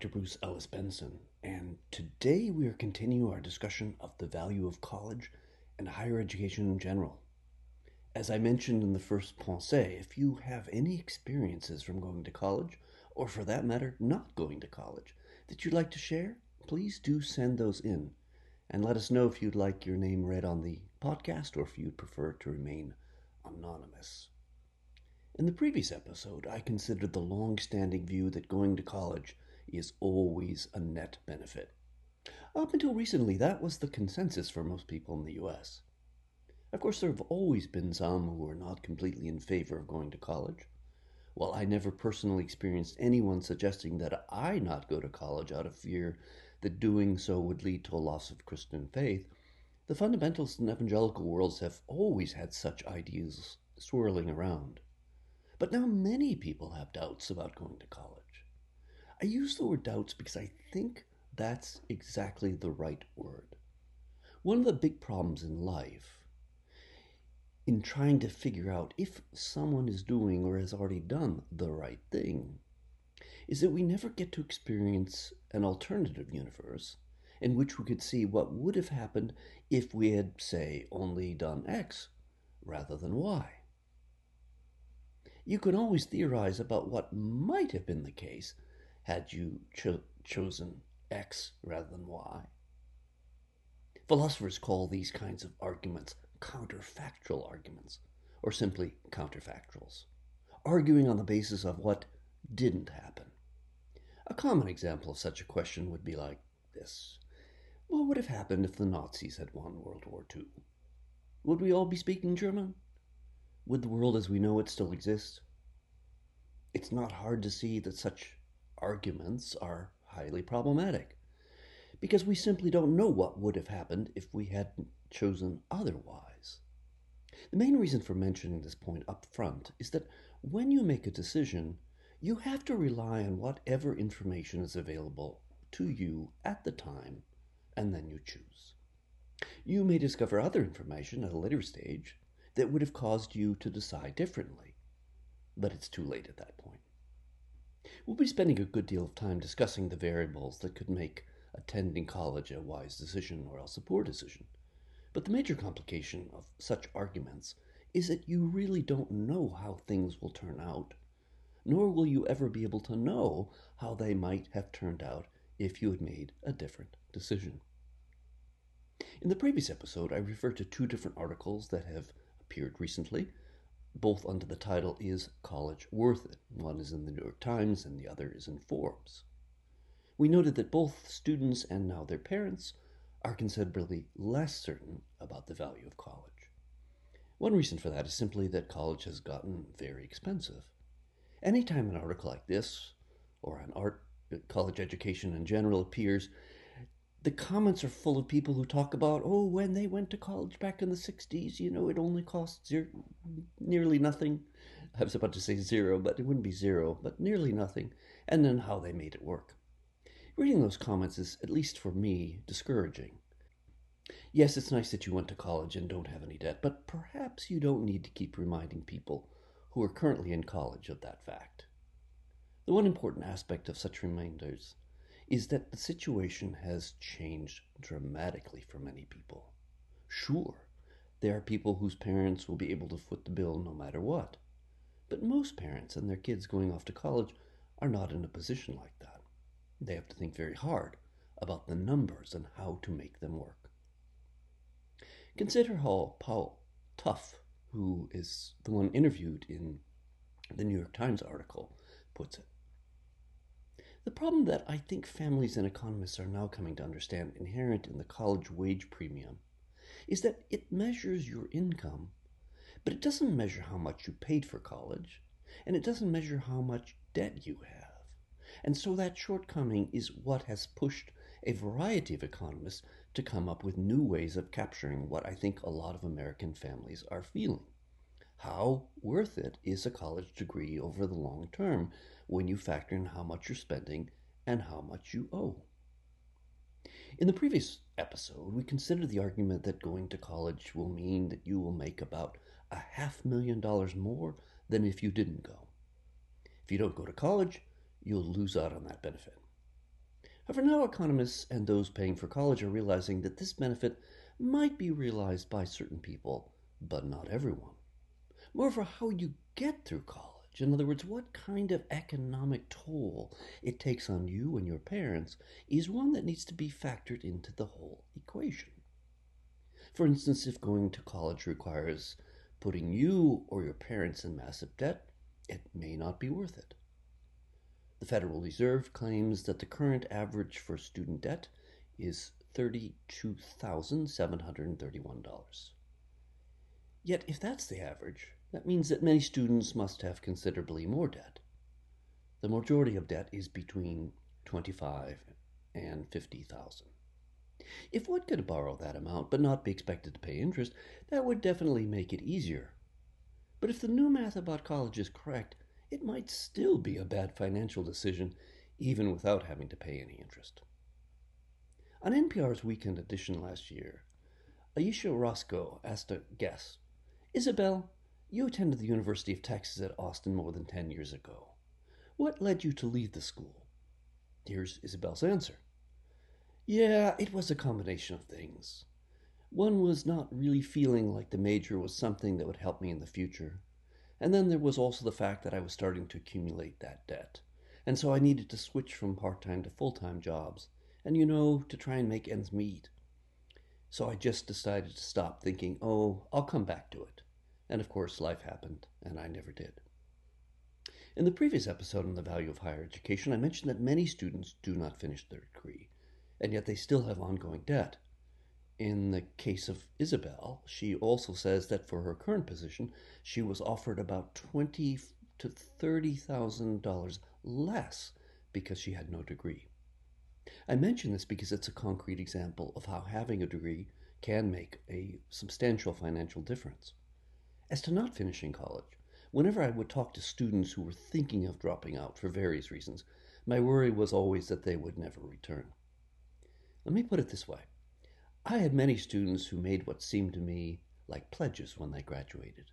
Dr. Bruce Ellis Benson, and today we are continuing our discussion of the value of college and higher education in general. As I mentioned in the first pensée, if you have any experiences from going to college, or for that matter, not going to college, that you'd like to share, please do send those in. And let us know if you'd like your name read on the podcast or if you'd prefer to remain anonymous. In the previous episode, I considered the long standing view that going to college is always a net benefit. Up until recently, that was the consensus for most people in the US. Of course, there have always been some who were not completely in favor of going to college. While I never personally experienced anyone suggesting that I not go to college out of fear that doing so would lead to a loss of Christian faith, the fundamentalist and evangelical worlds have always had such ideas swirling around. But now many people have doubts about going to college. I use the word doubts because I think that's exactly the right word. One of the big problems in life, in trying to figure out if someone is doing or has already done the right thing, is that we never get to experience an alternative universe in which we could see what would have happened if we had, say, only done X rather than Y. You can always theorize about what might have been the case had you cho- chosen X rather than Y. Philosophers call these kinds of arguments counterfactual arguments, or simply counterfactuals, arguing on the basis of what didn't happen. A common example of such a question would be like this What would have happened if the Nazis had won World War II? Would we all be speaking German? Would the world as we know it still exist? It's not hard to see that such arguments are highly problematic because we simply don't know what would have happened if we had chosen otherwise. The main reason for mentioning this point up front is that when you make a decision, you have to rely on whatever information is available to you at the time, and then you choose. You may discover other information at a later stage that would have caused you to decide differently. But it's too late at that point. We'll be spending a good deal of time discussing the variables that could make attending college a wise decision or else a poor decision. But the major complication of such arguments is that you really don't know how things will turn out, nor will you ever be able to know how they might have turned out if you had made a different decision. In the previous episode, I referred to two different articles that have appeared recently, both under the title Is College Worth It? One is in the New York Times and the other is in Forbes. We noted that both students and now their parents are considerably less certain about the value of college. One reason for that is simply that college has gotten very expensive. Anytime an article like this, or an art college education in general, appears, the comments are full of people who talk about, oh, when they went to college back in the 60s, you know, it only cost zero, nearly nothing. I was about to say zero, but it wouldn't be zero, but nearly nothing. And then how they made it work. Reading those comments is, at least for me, discouraging. Yes, it's nice that you went to college and don't have any debt, but perhaps you don't need to keep reminding people who are currently in college of that fact. The one important aspect of such reminders is that the situation has changed dramatically for many people. Sure, there are people whose parents will be able to foot the bill no matter what. But most parents and their kids going off to college are not in a position like that. They have to think very hard about the numbers and how to make them work. Consider how Paul Tough, who is the one interviewed in the New York Times article, puts it. The problem that I think families and economists are now coming to understand inherent in the college wage premium is that it measures your income, but it doesn't measure how much you paid for college, and it doesn't measure how much debt you have. And so that shortcoming is what has pushed a variety of economists to come up with new ways of capturing what I think a lot of American families are feeling. How worth it is a college degree over the long term when you factor in how much you're spending and how much you owe. In the previous episode, we considered the argument that going to college will mean that you will make about a half million dollars more than if you didn't go. If you don't go to college, you'll lose out on that benefit. However, now economists and those paying for college are realizing that this benefit might be realized by certain people, but not everyone. Moreover, how you get through college, in other words, what kind of economic toll it takes on you and your parents, is one that needs to be factored into the whole equation. For instance, if going to college requires putting you or your parents in massive debt, it may not be worth it. The Federal Reserve claims that the current average for student debt is $32,731. Yet, if that's the average, that means that many students must have considerably more debt. The majority of debt is between 25 and 50,000. If one could borrow that amount but not be expected to pay interest, that would definitely make it easier. But if the new math about college is correct, it might still be a bad financial decision even without having to pay any interest. On NPR's Weekend Edition last year, Ayesha Rascoe asked a guest, Isabel, you attended the University of Texas at Austin more than 10 years ago. What led you to leave the school? Here's Isabel's answer. Yeah, it was a combination of things. One was not really feeling like the major was something that would help me in the future. And then there was also the fact that I was starting to accumulate that debt. And so I needed to switch from part time to full time jobs, and you know, to try and make ends meet. So I just decided to stop thinking, oh, I'll come back to it. And of course, life happened, and I never did. In the previous episode on the value of higher education, I mentioned that many students do not finish their degree and yet they still have ongoing debt. In the case of Isabel, she also says that for her current position, she was offered about twenty to thirty thousand dollars less because she had no degree. I mention this because it's a concrete example of how having a degree can make a substantial financial difference. As to not finishing college, whenever I would talk to students who were thinking of dropping out for various reasons, my worry was always that they would never return. Let me put it this way I had many students who made what seemed to me like pledges when they graduated.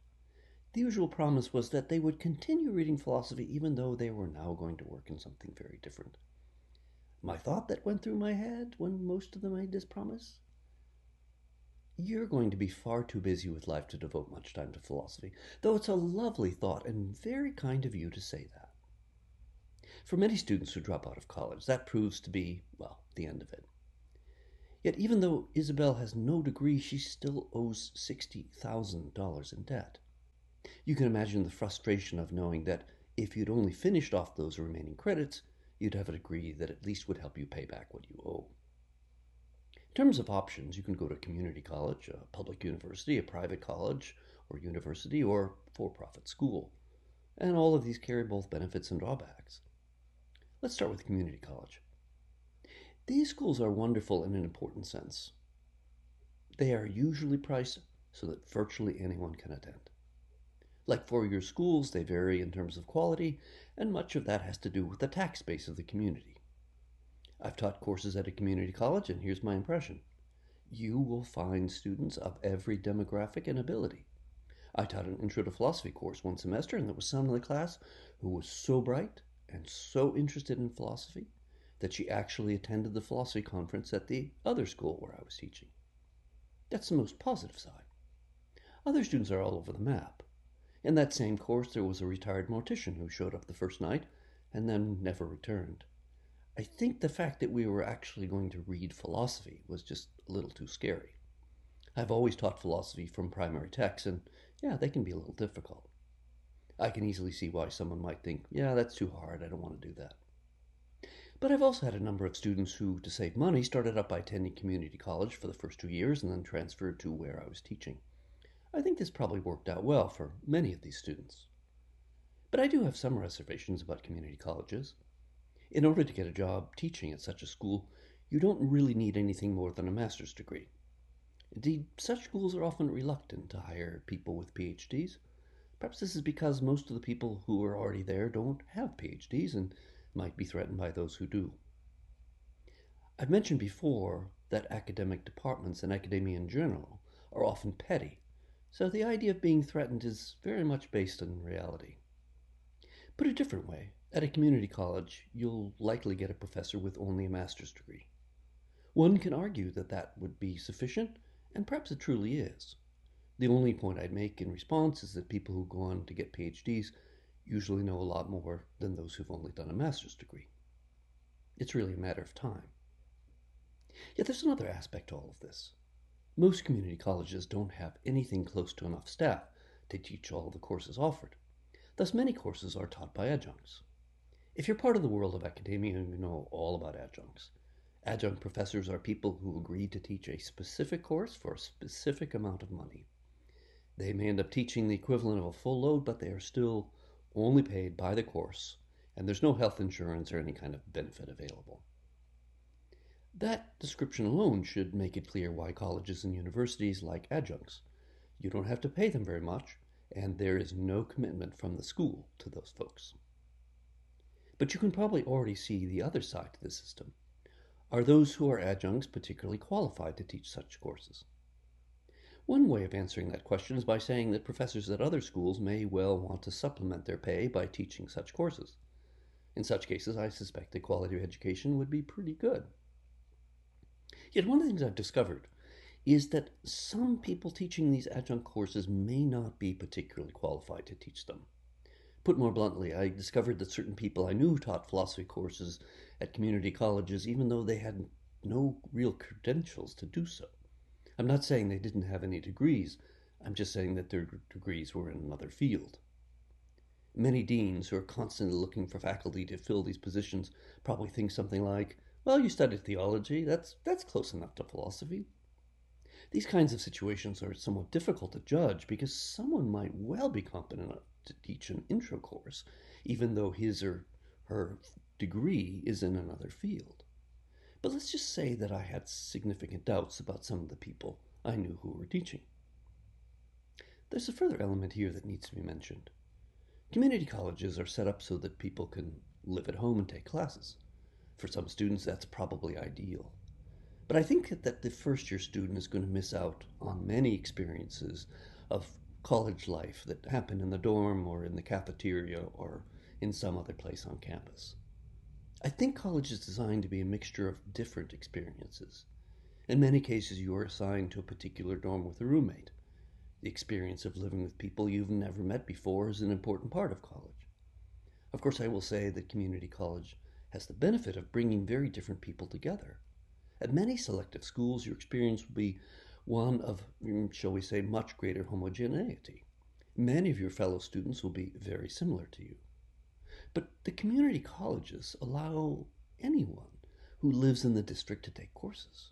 The usual promise was that they would continue reading philosophy even though they were now going to work in something very different. My thought that went through my head when most of them made this promise? You're going to be far too busy with life to devote much time to philosophy, though it's a lovely thought and very kind of you to say that. For many students who drop out of college, that proves to be, well, the end of it. Yet, even though Isabel has no degree, she still owes $60,000 in debt. You can imagine the frustration of knowing that if you'd only finished off those remaining credits, you'd have a degree that at least would help you pay back what you owe. In terms of options, you can go to community college, a public university, a private college or university, or for profit school. And all of these carry both benefits and drawbacks. Let's start with community college. These schools are wonderful in an important sense. They are usually priced so that virtually anyone can attend. Like four year schools, they vary in terms of quality, and much of that has to do with the tax base of the community. I've taught courses at a community college, and here's my impression you will find students of every demographic and ability. I taught an intro to philosophy course one semester, and there was someone in the class who was so bright and so interested in philosophy that she actually attended the philosophy conference at the other school where I was teaching. That's the most positive side. Other students are all over the map. In that same course, there was a retired mortician who showed up the first night and then never returned. I think the fact that we were actually going to read philosophy was just a little too scary. I've always taught philosophy from primary texts, and yeah, they can be a little difficult. I can easily see why someone might think, yeah, that's too hard, I don't want to do that. But I've also had a number of students who, to save money, started out by attending community college for the first two years and then transferred to where I was teaching. I think this probably worked out well for many of these students. But I do have some reservations about community colleges. In order to get a job teaching at such a school, you don't really need anything more than a master's degree. Indeed, such schools are often reluctant to hire people with PhDs. Perhaps this is because most of the people who are already there don't have PhDs and might be threatened by those who do. I've mentioned before that academic departments and academia in general are often petty, so the idea of being threatened is very much based on reality. Put a different way, At a community college, you'll likely get a professor with only a master's degree. One can argue that that would be sufficient, and perhaps it truly is. The only point I'd make in response is that people who go on to get PhDs usually know a lot more than those who've only done a master's degree. It's really a matter of time. Yet there's another aspect to all of this. Most community colleges don't have anything close to enough staff to teach all the courses offered. Thus, many courses are taught by adjuncts. If you're part of the world of academia, you know all about adjuncts. Adjunct professors are people who agree to teach a specific course for a specific amount of money. They may end up teaching the equivalent of a full load, but they are still only paid by the course, and there's no health insurance or any kind of benefit available. That description alone should make it clear why colleges and universities like adjuncts. You don't have to pay them very much, and there is no commitment from the school to those folks. But you can probably already see the other side to the system. Are those who are adjuncts particularly qualified to teach such courses? One way of answering that question is by saying that professors at other schools may well want to supplement their pay by teaching such courses. In such cases, I suspect the quality of education would be pretty good. Yet one of the things I've discovered is that some people teaching these adjunct courses may not be particularly qualified to teach them. Put more bluntly, I discovered that certain people I knew taught philosophy courses at community colleges even though they had no real credentials to do so. I'm not saying they didn't have any degrees, I'm just saying that their degrees were in another field. Many deans who are constantly looking for faculty to fill these positions probably think something like, well, you studied theology, that's, that's close enough to philosophy. These kinds of situations are somewhat difficult to judge because someone might well be competent to teach an intro course, even though his or her degree is in another field. But let's just say that I had significant doubts about some of the people I knew who were teaching. There's a further element here that needs to be mentioned. Community colleges are set up so that people can live at home and take classes. For some students, that's probably ideal. But I think that the first year student is going to miss out on many experiences of college life that happen in the dorm or in the cafeteria or in some other place on campus. I think college is designed to be a mixture of different experiences. In many cases, you are assigned to a particular dorm with a roommate. The experience of living with people you've never met before is an important part of college. Of course, I will say that community college has the benefit of bringing very different people together. At many selective schools, your experience will be one of, shall we say, much greater homogeneity. Many of your fellow students will be very similar to you. But the community colleges allow anyone who lives in the district to take courses.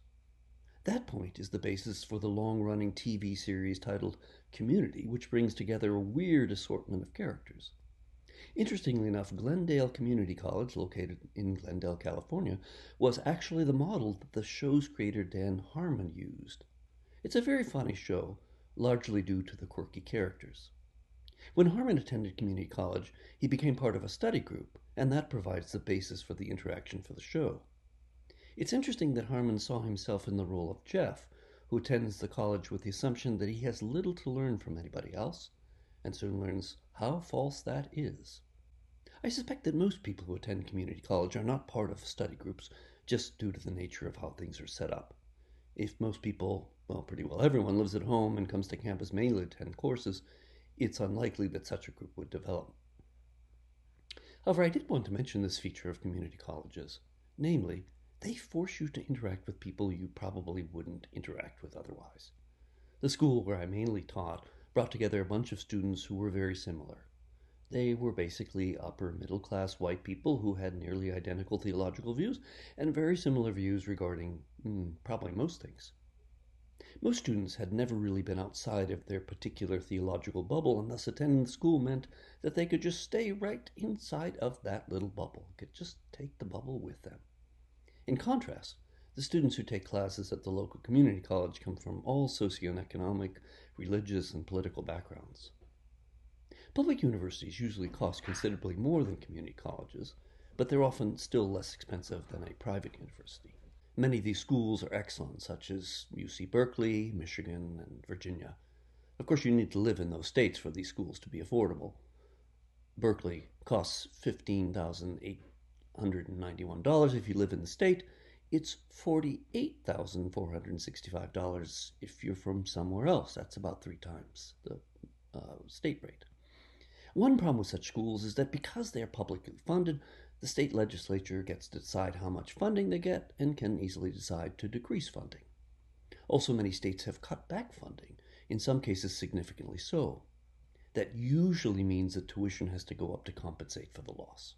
That point is the basis for the long running TV series titled Community, which brings together a weird assortment of characters. Interestingly enough, Glendale Community College, located in Glendale, California, was actually the model that the show's creator Dan Harmon used. It's a very funny show, largely due to the quirky characters. When Harmon attended community college, he became part of a study group, and that provides the basis for the interaction for the show. It's interesting that Harmon saw himself in the role of Jeff, who attends the college with the assumption that he has little to learn from anybody else, and soon learns how false that is. I suspect that most people who attend community college are not part of study groups just due to the nature of how things are set up. If most people well, pretty well everyone lives at home and comes to campus mainly to attend courses, it's unlikely that such a group would develop. However, I did want to mention this feature of community colleges. Namely, they force you to interact with people you probably wouldn't interact with otherwise. The school where I mainly taught brought together a bunch of students who were very similar. They were basically upper middle class white people who had nearly identical theological views and very similar views regarding mm, probably most things. Most students had never really been outside of their particular theological bubble, and thus attending the school meant that they could just stay right inside of that little bubble, could just take the bubble with them. In contrast, the students who take classes at the local community college come from all socioeconomic, religious, and political backgrounds. Public universities usually cost considerably more than community colleges, but they're often still less expensive than a private university. Many of these schools are excellent, such as UC Berkeley, Michigan, and Virginia. Of course, you need to live in those states for these schools to be affordable. Berkeley costs $15,891 if you live in the state. It's $48,465 if you're from somewhere else. That's about three times the uh, state rate. One problem with such schools is that because they are publicly funded, the state legislature gets to decide how much funding they get and can easily decide to decrease funding. Also, many states have cut back funding, in some cases significantly so. That usually means that tuition has to go up to compensate for the loss.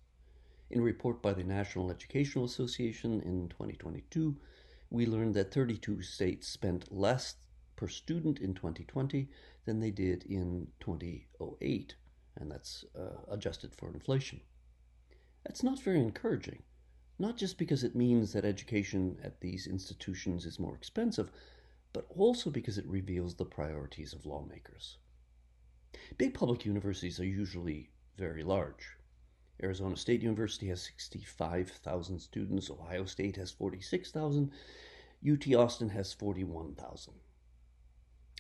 In a report by the National Educational Association in 2022, we learned that 32 states spent less per student in 2020 than they did in 2008, and that's uh, adjusted for inflation. That's not very encouraging, not just because it means that education at these institutions is more expensive, but also because it reveals the priorities of lawmakers. Big public universities are usually very large. Arizona State University has 65,000 students, Ohio State has 46,000, UT Austin has 41,000.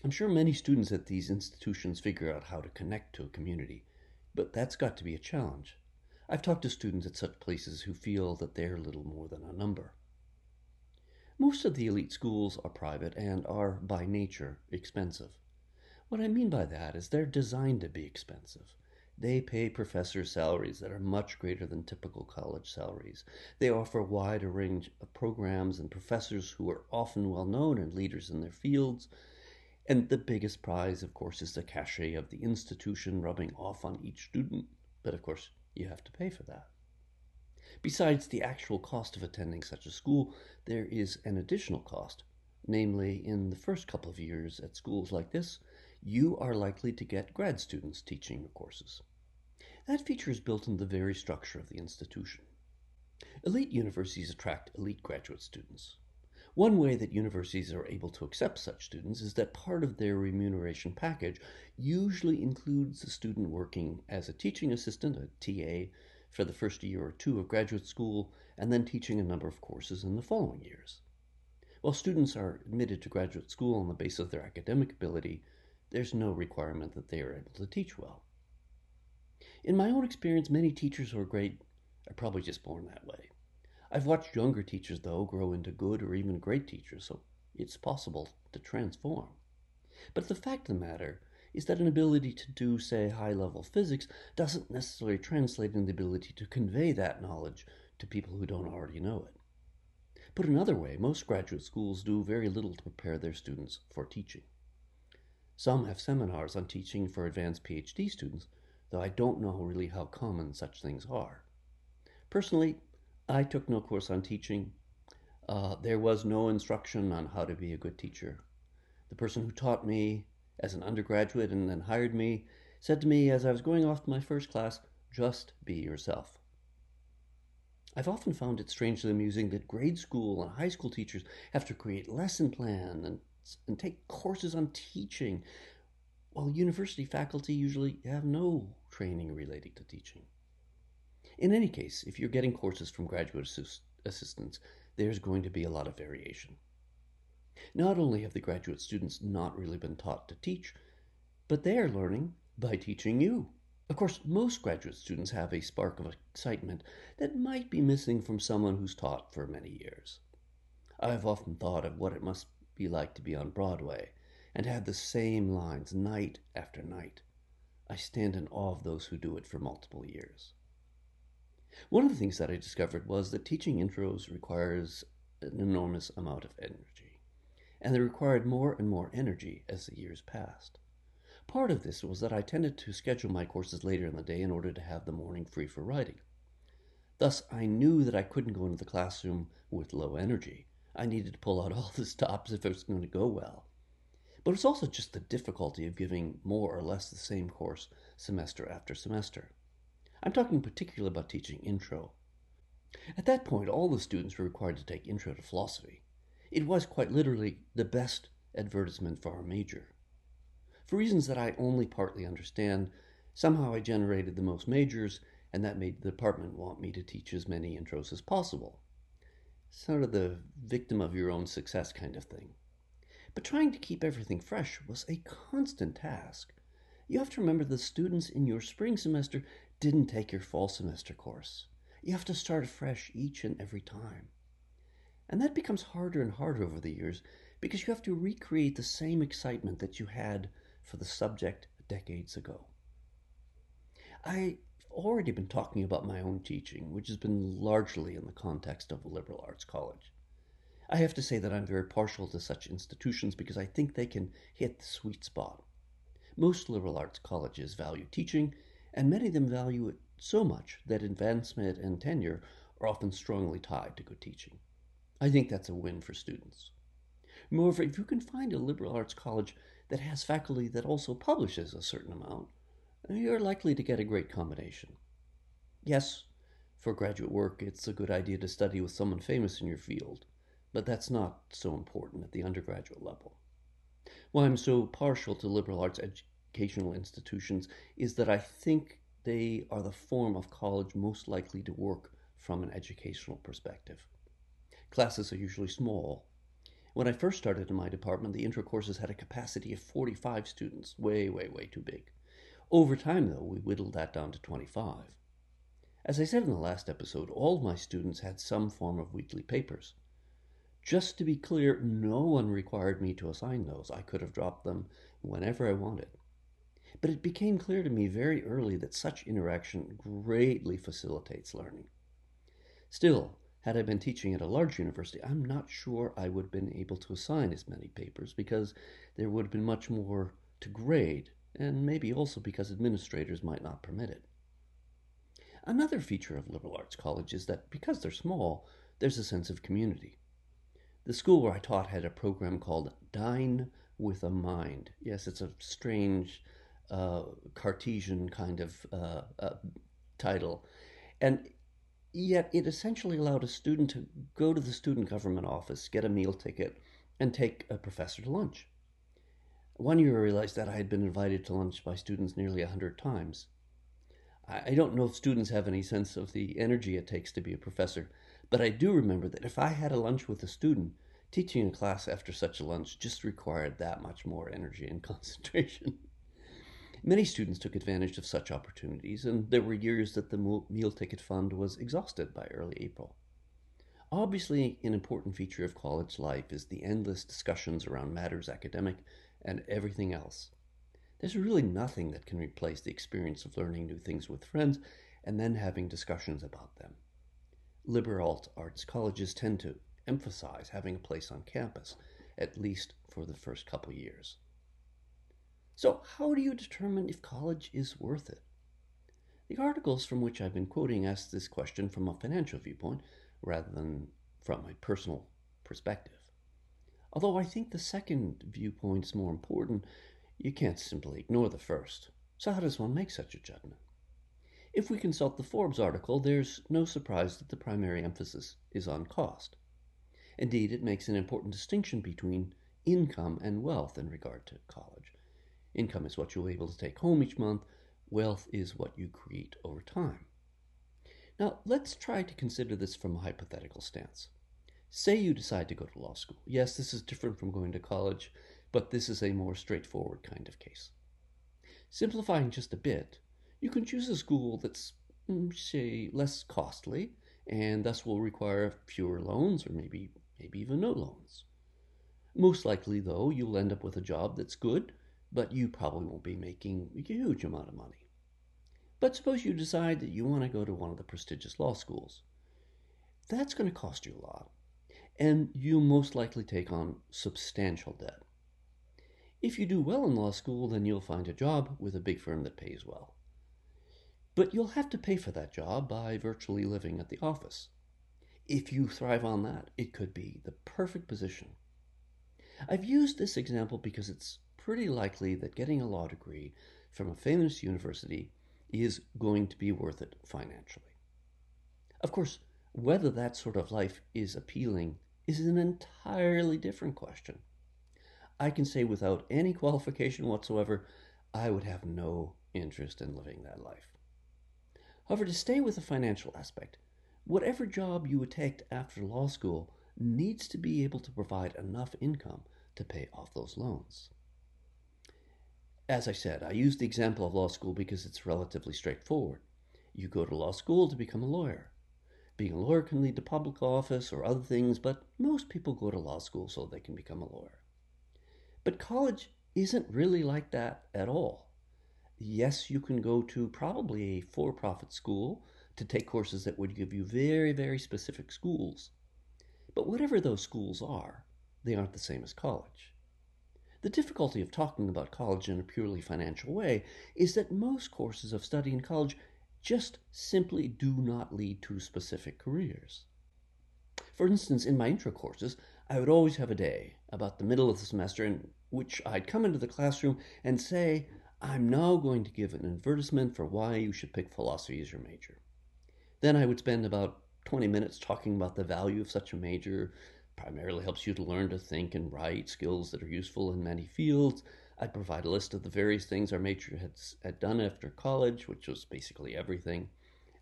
I'm sure many students at these institutions figure out how to connect to a community, but that's got to be a challenge. I've talked to students at such places who feel that they're little more than a number. Most of the elite schools are private and are, by nature, expensive. What I mean by that is they're designed to be expensive. They pay professors salaries that are much greater than typical college salaries. They offer a wide range of programs and professors who are often well known and leaders in their fields. And the biggest prize, of course, is the cachet of the institution rubbing off on each student. But of course, you have to pay for that. Besides the actual cost of attending such a school, there is an additional cost. Namely, in the first couple of years at schools like this, you are likely to get grad students teaching your courses. That feature is built into the very structure of the institution. Elite universities attract elite graduate students. One way that universities are able to accept such students is that part of their remuneration package usually includes a student working as a teaching assistant, a TA, for the first year or two of graduate school, and then teaching a number of courses in the following years. While students are admitted to graduate school on the basis of their academic ability, there's no requirement that they are able to teach well. In my own experience, many teachers who are great are probably just born that way. I've watched younger teachers, though, grow into good or even great teachers, so it's possible to transform. But the fact of the matter is that an ability to do, say, high level physics doesn't necessarily translate in the ability to convey that knowledge to people who don't already know it. Put another way, most graduate schools do very little to prepare their students for teaching. Some have seminars on teaching for advanced PhD students, though I don't know really how common such things are. Personally, I took no course on teaching. Uh, there was no instruction on how to be a good teacher. The person who taught me as an undergraduate and then hired me said to me as I was going off to my first class, just be yourself. I've often found it strangely amusing that grade school and high school teachers have to create lesson plan and, and take courses on teaching, while university faculty usually have no training relating to teaching. In any case, if you're getting courses from graduate assist- assistants, there's going to be a lot of variation. Not only have the graduate students not really been taught to teach, but they are learning by teaching you. Of course, most graduate students have a spark of excitement that might be missing from someone who's taught for many years. I've often thought of what it must be like to be on Broadway and have the same lines night after night. I stand in awe of those who do it for multiple years. One of the things that I discovered was that teaching intros requires an enormous amount of energy, and they required more and more energy as the years passed. Part of this was that I tended to schedule my courses later in the day in order to have the morning free for writing. Thus, I knew that I couldn't go into the classroom with low energy. I needed to pull out all the stops if it was going to go well. But it's also just the difficulty of giving more or less the same course semester after semester. I'm talking particularly about teaching intro. At that point, all the students were required to take Intro to Philosophy. It was quite literally the best advertisement for our major. For reasons that I only partly understand, somehow I generated the most majors, and that made the department want me to teach as many intros as possible. Sort of the victim of your own success kind of thing. But trying to keep everything fresh was a constant task. You have to remember the students in your spring semester didn't take your fall semester course. You have to start afresh each and every time. And that becomes harder and harder over the years because you have to recreate the same excitement that you had for the subject decades ago. I've already been talking about my own teaching, which has been largely in the context of a liberal arts college. I have to say that I'm very partial to such institutions because I think they can hit the sweet spot. Most liberal arts colleges value teaching, and many of them value it so much that advancement and tenure are often strongly tied to good teaching. I think that's a win for students. Moreover, if you can find a liberal arts college that has faculty that also publishes a certain amount, you're likely to get a great combination. Yes, for graduate work, it's a good idea to study with someone famous in your field, but that's not so important at the undergraduate level. Why I'm so partial to liberal arts educational institutions is that I think they are the form of college most likely to work from an educational perspective. Classes are usually small, when I first started in my department, the intro courses had a capacity of 45 students, way, way, way too big. Over time, though, we whittled that down to 25. As I said in the last episode, all my students had some form of weekly papers. Just to be clear, no one required me to assign those. I could have dropped them whenever I wanted. But it became clear to me very early that such interaction greatly facilitates learning. Still, had I been teaching at a large university, I'm not sure I would have been able to assign as many papers because there would have been much more to grade, and maybe also because administrators might not permit it. Another feature of liberal arts college is that because they're small, there's a sense of community. The school where I taught had a program called Dine with a Mind. Yes, it's a strange uh, Cartesian kind of uh, uh, title. And Yet it essentially allowed a student to go to the student government office, get a meal ticket, and take a professor to lunch. One year I realized that I had been invited to lunch by students nearly a hundred times. I don't know if students have any sense of the energy it takes to be a professor, but I do remember that if I had a lunch with a student, teaching a class after such a lunch just required that much more energy and concentration. Many students took advantage of such opportunities, and there were years that the meal ticket fund was exhausted by early April. Obviously, an important feature of college life is the endless discussions around matters academic and everything else. There's really nothing that can replace the experience of learning new things with friends and then having discussions about them. Liberal arts colleges tend to emphasize having a place on campus, at least for the first couple years. So, how do you determine if college is worth it? The articles from which I've been quoting ask this question from a financial viewpoint rather than from a personal perspective. Although I think the second viewpoint is more important, you can't simply ignore the first. So, how does one make such a judgment? If we consult the Forbes article, there's no surprise that the primary emphasis is on cost. Indeed, it makes an important distinction between income and wealth in regard to college. Income is what you're able to take home each month. Wealth is what you create over time. Now, let's try to consider this from a hypothetical stance. Say you decide to go to law school. Yes, this is different from going to college, but this is a more straightforward kind of case. Simplifying just a bit, you can choose a school that's, mm, say, less costly and thus will require fewer loans or maybe maybe even no loans. Most likely, though, you'll end up with a job that's good but you probably won't be making a huge amount of money. But suppose you decide that you want to go to one of the prestigious law schools. That's going to cost you a lot, and you'll most likely take on substantial debt. If you do well in law school, then you'll find a job with a big firm that pays well. But you'll have to pay for that job by virtually living at the office. If you thrive on that, it could be the perfect position. I've used this example because it's pretty likely that getting a law degree from a famous university is going to be worth it financially. Of course, whether that sort of life is appealing is an entirely different question. I can say without any qualification whatsoever, I would have no interest in living that life. However, to stay with the financial aspect, whatever job you would take after law school needs to be able to provide enough income to pay off those loans. As I said, I use the example of law school because it's relatively straightforward. You go to law school to become a lawyer. Being a lawyer can lead to public office or other things, but most people go to law school so they can become a lawyer. But college isn't really like that at all. Yes, you can go to probably a for profit school to take courses that would give you very, very specific schools. But whatever those schools are, they aren't the same as college. The difficulty of talking about college in a purely financial way is that most courses of study in college just simply do not lead to specific careers. For instance, in my intro courses, I would always have a day about the middle of the semester in which I'd come into the classroom and say, I'm now going to give an advertisement for why you should pick philosophy as your major. Then I would spend about 20 minutes talking about the value of such a major. Primarily helps you to learn to think and write, skills that are useful in many fields. I'd provide a list of the various things our major had, had done after college, which was basically everything.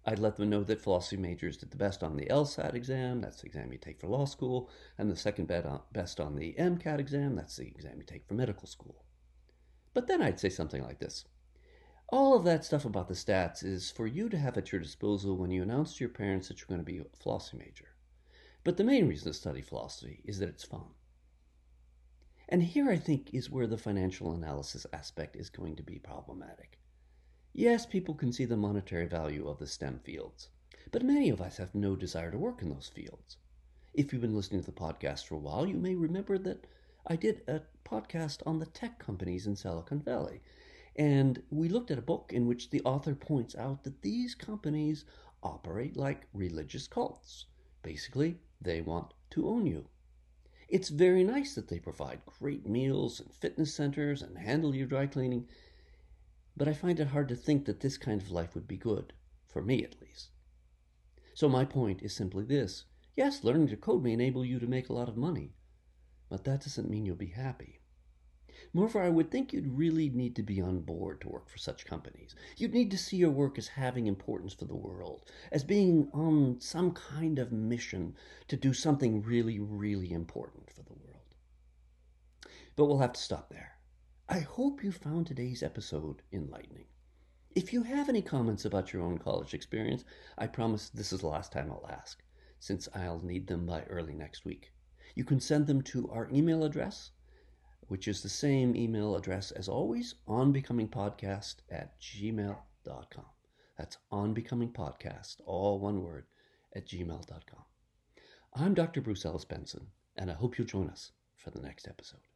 I'd let them know that philosophy majors did the best on the LSAT exam, that's the exam you take for law school, and the second uh, best on the MCAT exam, that's the exam you take for medical school. But then I'd say something like this All of that stuff about the stats is for you to have at your disposal when you announce to your parents that you're going to be a philosophy major. But the main reason to study philosophy is that it's fun. And here I think is where the financial analysis aspect is going to be problematic. Yes, people can see the monetary value of the STEM fields, but many of us have no desire to work in those fields. If you've been listening to the podcast for a while, you may remember that I did a podcast on the tech companies in Silicon Valley. And we looked at a book in which the author points out that these companies operate like religious cults. Basically, they want to own you. It's very nice that they provide great meals and fitness centers and handle your dry cleaning, but I find it hard to think that this kind of life would be good, for me at least. So my point is simply this. Yes, learning to code may enable you to make a lot of money, but that doesn't mean you'll be happy. Moreover, I would think you'd really need to be on board to work for such companies. You'd need to see your work as having importance for the world, as being on some kind of mission to do something really, really important for the world. But we'll have to stop there. I hope you found today's episode enlightening. If you have any comments about your own college experience, I promise this is the last time I'll ask, since I'll need them by early next week. You can send them to our email address, which is the same email address as always, onbecomingpodcast at gmail.com. That's onbecomingpodcast, all one word, at gmail.com. I'm Dr. Bruce Ellis Benson, and I hope you'll join us for the next episode.